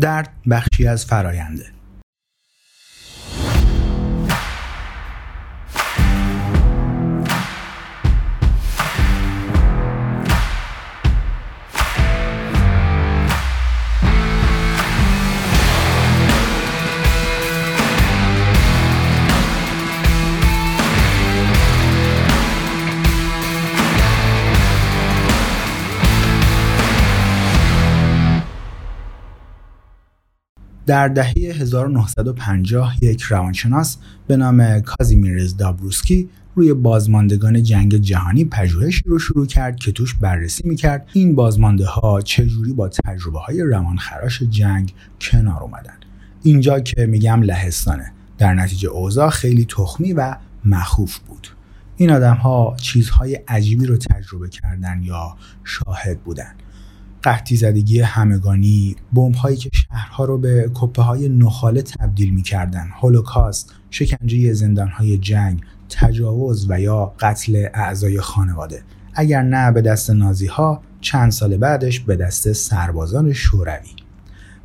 درد بخشی از فراینده در دهه 1950 یک روانشناس به نام کازیمیرز دابروسکی روی بازماندگان جنگ جهانی پژوهشی رو شروع کرد که توش بررسی می‌کرد این بازمانده ها چجوری با تجربه های روانخراش جنگ کنار اومدن. اینجا که میگم لهستانه. در نتیجه اوضاع خیلی تخمی و مخوف بود. این آدم ها چیزهای عجیبی رو تجربه کردن یا شاهد بودن. قحطی زدگی همگانی بمب هایی که شهرها رو به کپه های نخاله تبدیل می‌کردن. هولوکاست شکنجه زندان های جنگ تجاوز و یا قتل اعضای خانواده. اگر نه به دست نازی ها چند سال بعدش به دست سربازان شوروی.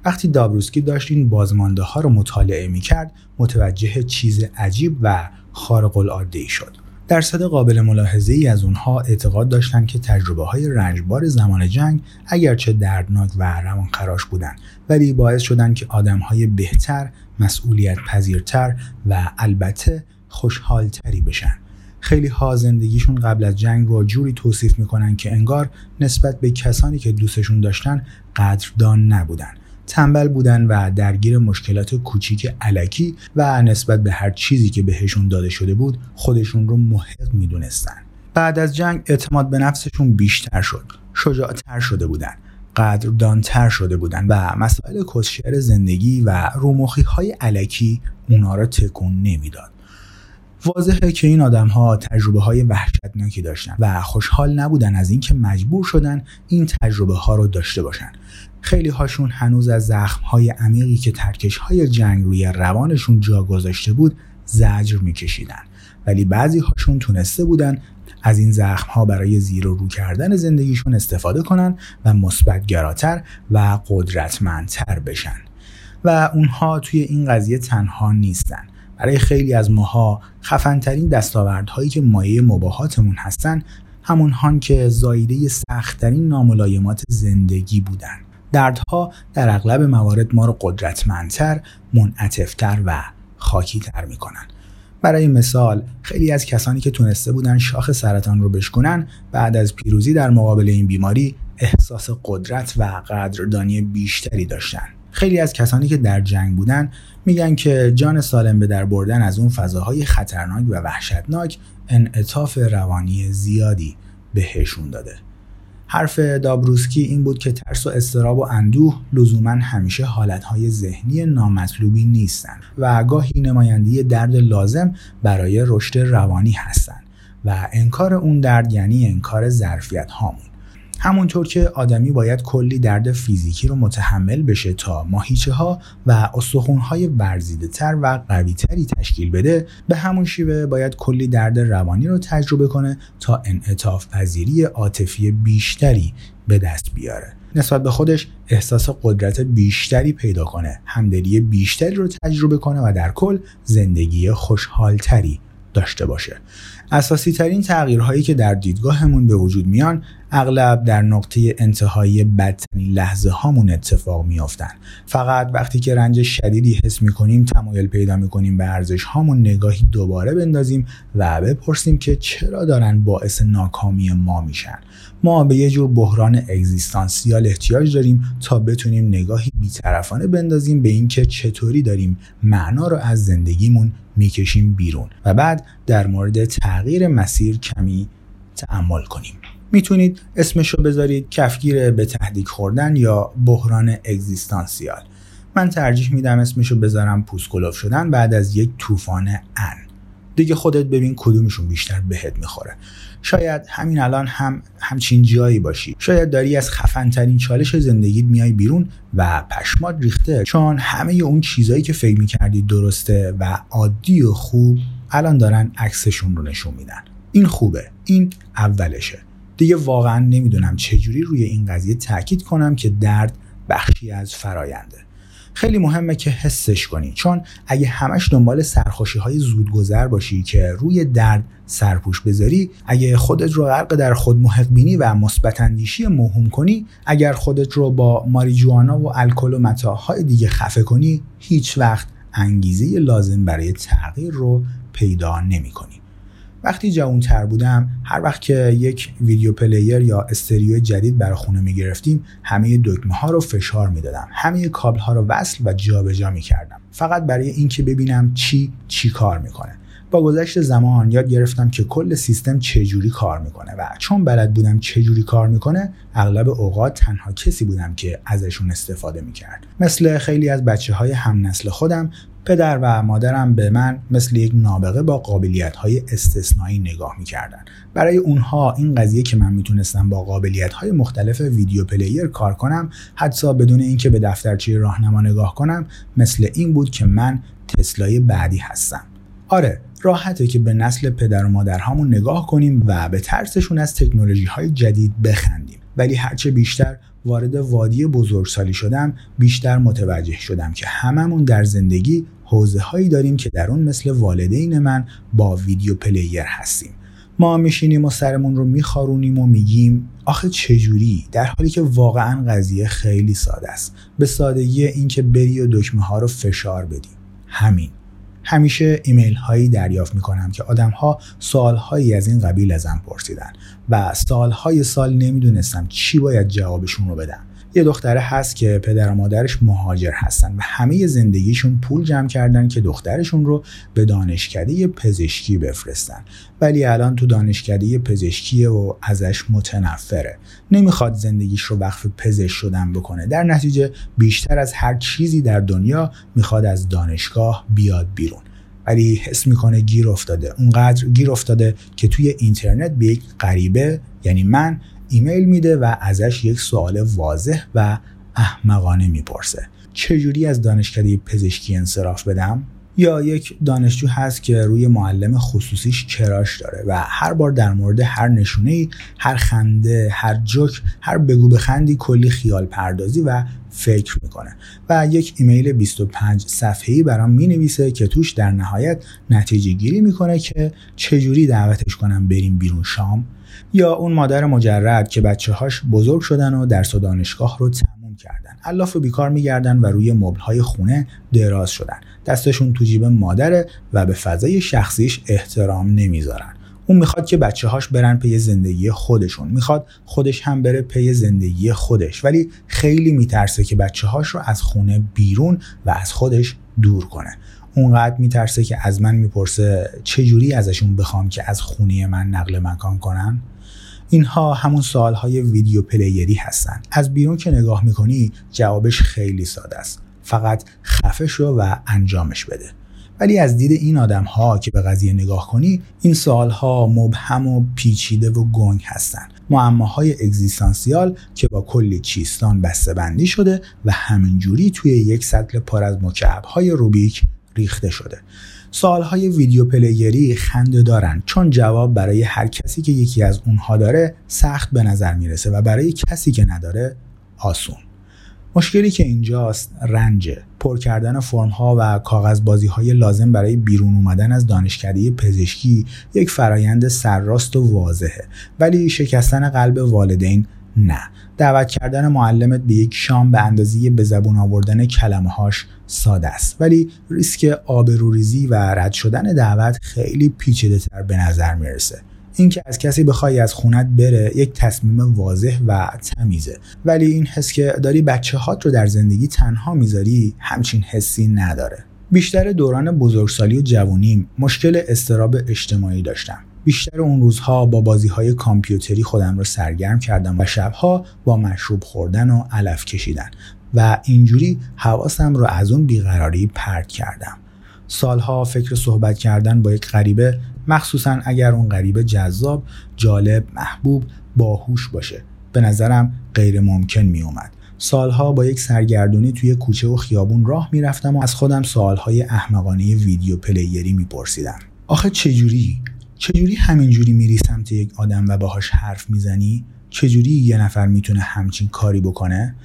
وقتی دابروسکی داشت این بازمانده ها رو مطالعه می کرد متوجه چیز عجیب و خارق العاده ای شد. درصد قابل ملاحظه ای از اونها اعتقاد داشتند که تجربه های رنجبار زمان جنگ اگرچه دردناک و روانخراش بودند ولی باعث شدند که آدم های بهتر، مسئولیت پذیرتر و البته خوشحالتری بشن. خیلی ها زندگیشون قبل از جنگ رو جوری توصیف می‌کنن که انگار نسبت به کسانی که دوستشون داشتن قدردان نبودن تنبل بودن و درگیر مشکلات کوچیک علکی و نسبت به هر چیزی که بهشون داده شده بود خودشون رو محق می‌دونستن. بعد از جنگ اعتماد به نفسشون بیشتر شد. شجاعتر شده بودن. قدردانتر شده بودن و مسائل کسشر زندگی و رومخی های علکی اونا را تکون نمی‌داد. واضحه که این آدم ها تجربه های وحشتناکی داشتن و خوشحال نبودن از اینکه مجبور شدن این تجربه ها رو داشته باشن. خیلی هاشون هنوز از زخم های عمیقی که ترکش های جنگ روی روانشون جا گذاشته بود زجر میکشیدن. ولی بعضی هاشون تونسته بودن از این زخم ها برای زیر و رو کردن زندگیشون استفاده کنن و مثبت گراتر و قدرتمندتر بشن. و اونها توی این قضیه تنها نیستن. برای خیلی از ماها خفنترین دستاوردهایی که مایه مباهاتمون هستن همون که زایده سختترین ناملایمات زندگی بودن دردها در اغلب موارد ما رو قدرتمندتر، منعطفتر و خاکیتر می‌کنن. برای مثال خیلی از کسانی که تونسته بودن شاخ سرطان رو بشکنن بعد از پیروزی در مقابل این بیماری احساس قدرت و قدردانی بیشتری داشتن. خیلی از کسانی که در جنگ بودن میگن که جان سالم به در بردن از اون فضاهای خطرناک و وحشتناک انعطاف روانی زیادی بهشون داده. حرف دابروسکی این بود که ترس و استراب و اندوه لزوما همیشه حالتهای ذهنی نامطلوبی نیستند و گاهی نمایندی درد لازم برای رشد روانی هستند و انکار اون درد یعنی انکار ظرفیت هامون همونطور که آدمی باید کلی درد فیزیکی رو متحمل بشه تا ماهیچه ها و استخون های ورزیده تر و قوی تری تشکیل بده به همون شیوه باید کلی درد روانی رو تجربه کنه تا انعطاف پذیری عاطفی بیشتری به دست بیاره. نسبت به خودش احساس قدرت بیشتری پیدا کنه همدلی بیشتری رو تجربه کنه و در کل زندگی خوشحالتری داشته باشه. اساسی ترین تغییرهایی که در دیدگاهمون به وجود میان اغلب در نقطه انتهایی بدترین لحظه هامون اتفاق میافتن. فقط وقتی که رنج شدیدی حس می‌کنیم تمایل پیدا می‌کنیم به ارزش هامون نگاهی دوباره بندازیم و بپرسیم که چرا دارن باعث ناکامی ما میشن. ما به یه جور بحران اگزیستانسیال احتیاج داریم تا بتونیم نگاهی بیطرفانه بندازیم به اینکه چطوری داریم معنا رو از زندگیمون می‌کشیم بیرون و بعد در مورد تغییر مسیر کمی تعمل کنیم. می‌تونید اسمشو بذارید کفگیر به تهدیک خوردن یا بحران اگزیستانسیال. من ترجیح میدم اسمشو بذارم پوسکلوف شدن بعد از یک طوفان ان. دیگه خودت ببین کدومشون بیشتر بهت می‌خوره. شاید همین الان هم همچین جایی باشی. شاید داری از خفنترین چالش زندگیت میای بیرون و پشمات ریخته. چون همه اون چیزایی که فکر می‌کردی درسته و عادی و خوب الان دارن عکسشون رو نشون میدن. این خوبه. این اولشه. دیگه واقعا نمی‌دونم چجوری روی این قضیه تاکید کنم که درد بخشی از فراینده خیلی مهمه که حسش کنی چون اگه همش دنبال سرخوشی های زودگذر باشی که روی درد سرپوش بذاری اگه خودت رو غرق در خود محق بینی و مثبت اندیشی موهوم کنی اگر خودت رو با ماریجوانا و الکل و متاعهای دیگه خفه کنی هیچ وقت انگیزه لازم برای تغییر رو پیدا نمی کنی. وقتی جوانتر بودم هر وقت که یک ویدیو پلیر یا استریو جدید برای خونه می گرفتیم همه دکمه ها رو فشار می دادم همه کابل ها رو وصل و جابجا می کردم فقط برای اینکه ببینم چی چی کار می‌کنه. با گذشت زمان یاد گرفتم که کل سیستم چجوری کار می‌کنه و چون بلد بودم چجوری کار می‌کنه اغلب اوقات تنها کسی بودم که ازشون استفاده می‌کرد. مثل خیلی از بچه های هم نسل خودم پدر و مادرم به من مثل یک نابغه با قابلیت های استثنایی نگاه می‌کردن برای اونها این قضیه که من می‌تونستم با قابلیت های مختلف ویدیو پلیر کار کنم حتی بدون اینکه به دفترچه راهنما نگاه کنم مثل این بود که من تسلای بعدی هستم. آره راحته که به نسل پدر و مادرهامون نگاه کنیم و به ترسشون از تکنولوژی های جدید بخندیم. ولی هرچه بیشتر وارد وادی بزرگسالی شدم بیشتر متوجه شدم که هممون در زندگی حوزه هایی داریم که در اون مثل والدین من با video player هستیم. ما میشینیم و سرمون رو میخارونیم و میگیم آخه چجوری؟ در حالی که واقعا قضیه خیلی ساده است. به سادگی اینکه بری و دکمه ها رو فشار بدی. همین. همیشه ایمیل هایی دریافت می کنم که آدم ها سوال هایی از این قبیل ازم پرسیدن و سال های سال نمی‌دونستم چی باید جوابشون رو بدم. یه دختره هست که پدر و مادرش مهاجر هستن و همه زندگیشون پول جمع کردن که دخترشون رو به دانشکده پزشکی بفرستن. ولی الان تو دانشکده پزشکی و ازش متنفره. نمی‌خواد زندگیش رو وقف پزشک شدن بکنه. در نتیجه بیشتر از هر چیزی در دنیا می‌خواد از دانشگاه بیاد بیرون. ولی حس می‌کنه گیر افتاده. اونقدر گیر افتاده که توی اینترنت به یک غریبه یعنی من ایمیل میده و ازش یک سوال واضح و احمقانه می‌پرسه. چجوری از دانشکده پزشکی انصراف بدم؟ یا یک دانشجو هست که روی معلم خصوصیش کراش داره و هر بار در مورد هر نشونه هر خنده هر جوک هر بگو بخندی کلی خیال پردازی و فکر می‌کنه و یک ایمیل 25 صفحه‌ای برام می‌نویسه که توش در نهایت نتیجه گیری می‌کنه که چجوری دعوتش کنم بریم بیرون شام یا اون مادر مجرد که بچه هاش بزرگ شدن و درس و دانشگاه رو الاف و بیکار میگردن و روی های خونه دراز شدن. دستشون تو جیب مادره و به فضای شخصیش احترام نمی‌ذارن. اون می‌خواد که بچه هاش برن پی زندگی خودشون. می‌خواد خودش هم بره پی زندگی خودش. ولی خیلی میترسه که بچه هاش رو از خونه بیرون و از خودش دور کنه. اونقدر میترسه که از من می‌پرسه چجوری ازشون بخوام که از خونه من نقل مکان کنن؟ اینها همون سوالهای ویدیو پلیری هستن. از بیرون که نگاه می‌کنی جوابش خیلی ساده است. فقط خفه شو و انجامش بده. ولی از دید این آدم ها که به قضیه نگاه کنی این سوال ها مبهم و پیچیده و گنگ هستند معماهای اگزیستانسیال که با کلی چیستان بسته بندی شده و همینجوری توی یک سطل پر از مکعب های روبیک ریخته شده. سالهای ویدیو پلیری خنده دارن. چون جواب برای هر کسی که یکی از اونها داره سخت به نظر می‌رسه و برای کسی که نداره آسون. مشکلی که اینجاست رنجه پر کردن فرم ها و کاغذ بازی های لازم برای بیرون اومدن از دانشکده پزشکی یک فرایند سرراست و واضحه. ولی شکستن قلب والدین نه. دعوت کردن معلمت به یک شام به اندازه به زبون آوردن کلمه هاش ساده است. ولی ریسک آبروریزی و رد شدن دعوت خیلی پیچیده تر به نظر می‌رسه. اینکه از کسی بخوای از خونت بره یک تصمیم واضح و تمیزه. ولی این حس که داری بچه هات رو در زندگی تنها می‌ذاری همچین حسی نداره. بیشتر دوران بزرگسالی و جوونیم مشکل استراب اجتماعی داشتم. بیشتر اون روزها با بازی های کامپیوتری خودم رو سرگرم کردم و شبها با مشروب خوردن و علف کشیدن. و اینجوری حواسم رو از اون بیقراری پرت کردم. سالها فکر صحبت کردن با یک غریبه مخصوصا اگر اون غریبه جذاب، جالب، محبوب، باهوش باشه. به نظرم غیر ممکن می اومد. سالها با یک سرگردونی توی کوچه و خیابون راه می‌رفتم و از خودم سوالهای احمقانه ویدیو پلیری میپرسیدم. آخه چجوری؟ چجوری همینجوری میری سمت یک آدم و باهاش حرف می‌زنی؟ چجوری یه نفر می‌تونه همچین کاری بکنه؟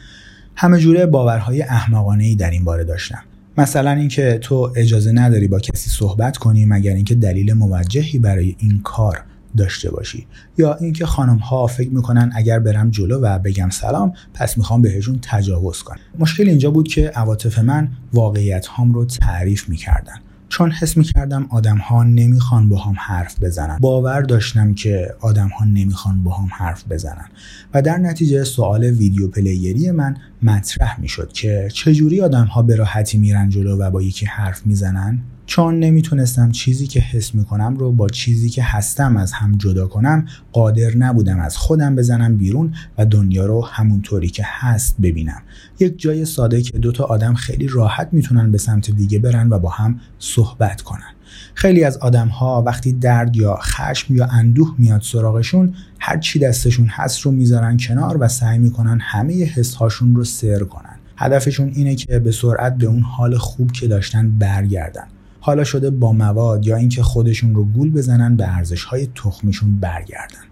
همه جوره باورهای احمقانه ای در این باره داشتم. مثلا اینکه تو اجازه نداری با کسی صحبت کنی مگر اینکه دلیل موجهی برای این کار داشته باشی. یا اینکه خانم ها فکر می‌کنن اگر برم جلو و بگم سلام پس می‌خوام بهشون تجاوز کنم. مشکل اینجا بود که عواطف من واقعیت هام رو تعریف می‌کردن. چون حس می‌کردم آدم ها نمی‌خوان با هم حرف بزنن. باور داشتم که آدم ها نمی‌خوان با هم حرف بزنن. و در نتیجه سوال ویدیو پلیری من مطرح می‌شد که چجوری آدم ها به راحتی میرن جلو و با یکی حرف می‌زنن؟ چون نمی‌تونستم چیزی که حس می‌کنم رو با چیزی که هستم از هم جدا کنم قادر نبودم از خودم بزنم بیرون و دنیا رو همونطوری که هست ببینم. یک جای ساده که دوتا آدم خیلی راحت می‌تونن به سمت دیگه برن و با هم صحبت کنن. خیلی از آدم ها وقتی درد یا خشم یا اندوه میاد سراغشون هر چی دستشون هست رو می‌ذارن کنار و سعی می‌کنن همه حس هاشون رو سر کنن. هدفشون اینه که به سرعت به اون حال خوب که داشتن برگردن. حالا شده با مواد یا اینکه خودشون رو گول بزنن به ارزش های تخمیشون برگردن.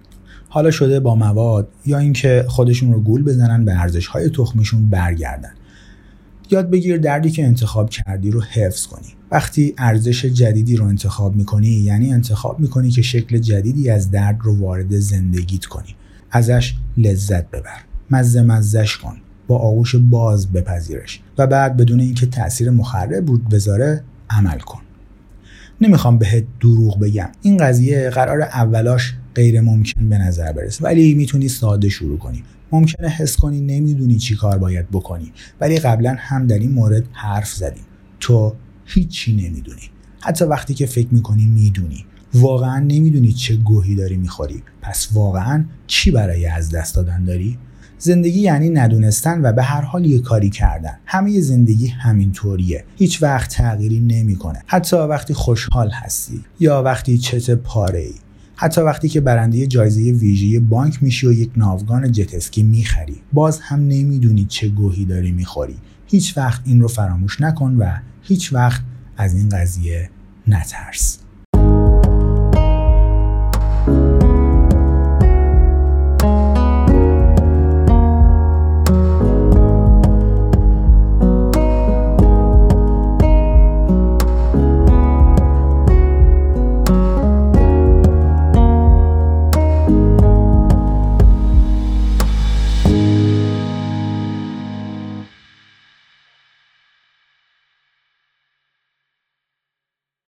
حالا شده با مواد یا اینکه خودشون رو گول بزنن به ارزش های تخمیشون برگردن. یاد بگیر دردی که انتخاب کردی رو حفظ کنی. وقتی ارزش جدیدی رو انتخاب می‌کنی یعنی انتخاب می‌کنی که شکل جدیدی از درد رو وارد زندگیت کنی. ازش لذت ببر. مزه مزش کن. با آغوش باز بپذیرش. و بعد بدون اینکه تاثیر مخرب بود بذاره عمل کن. نمی‌خوام بهت دروغ بگم. این قضیه قرار اولاش غیر ممکن به نظر برسه. ولی می‌تونی ساده شروع کنی. ممکنه حس کنی نمی‌دونی چی کار باید بکنی. ولی قبلا هم در این مورد حرف زدیم تو هیچی نمی‌دونی. حتی وقتی که فکر می‌کنی می‌دونی. واقعا نمی‌دونی چه گوهی داری می‌خوری. پس واقعا چی برای از دست دادن داری؟ زندگی یعنی ندونستن و به هر حال یه کاری کردن. همه زندگی همین طوریه هیچ وقت تغییری نمی‌کنه. حتی وقتی خوشحال هستی یا وقتی چت پاره ای حتی وقتی که برنده جایزه ویژه بانک میشی و یک ناوگان جتسکی می‌خری. باز هم نمی‌دونی چه گوهی داری می‌خوری. هیچ وقت این رو فراموش نکن و هیچ وقت از این قضیه نترس.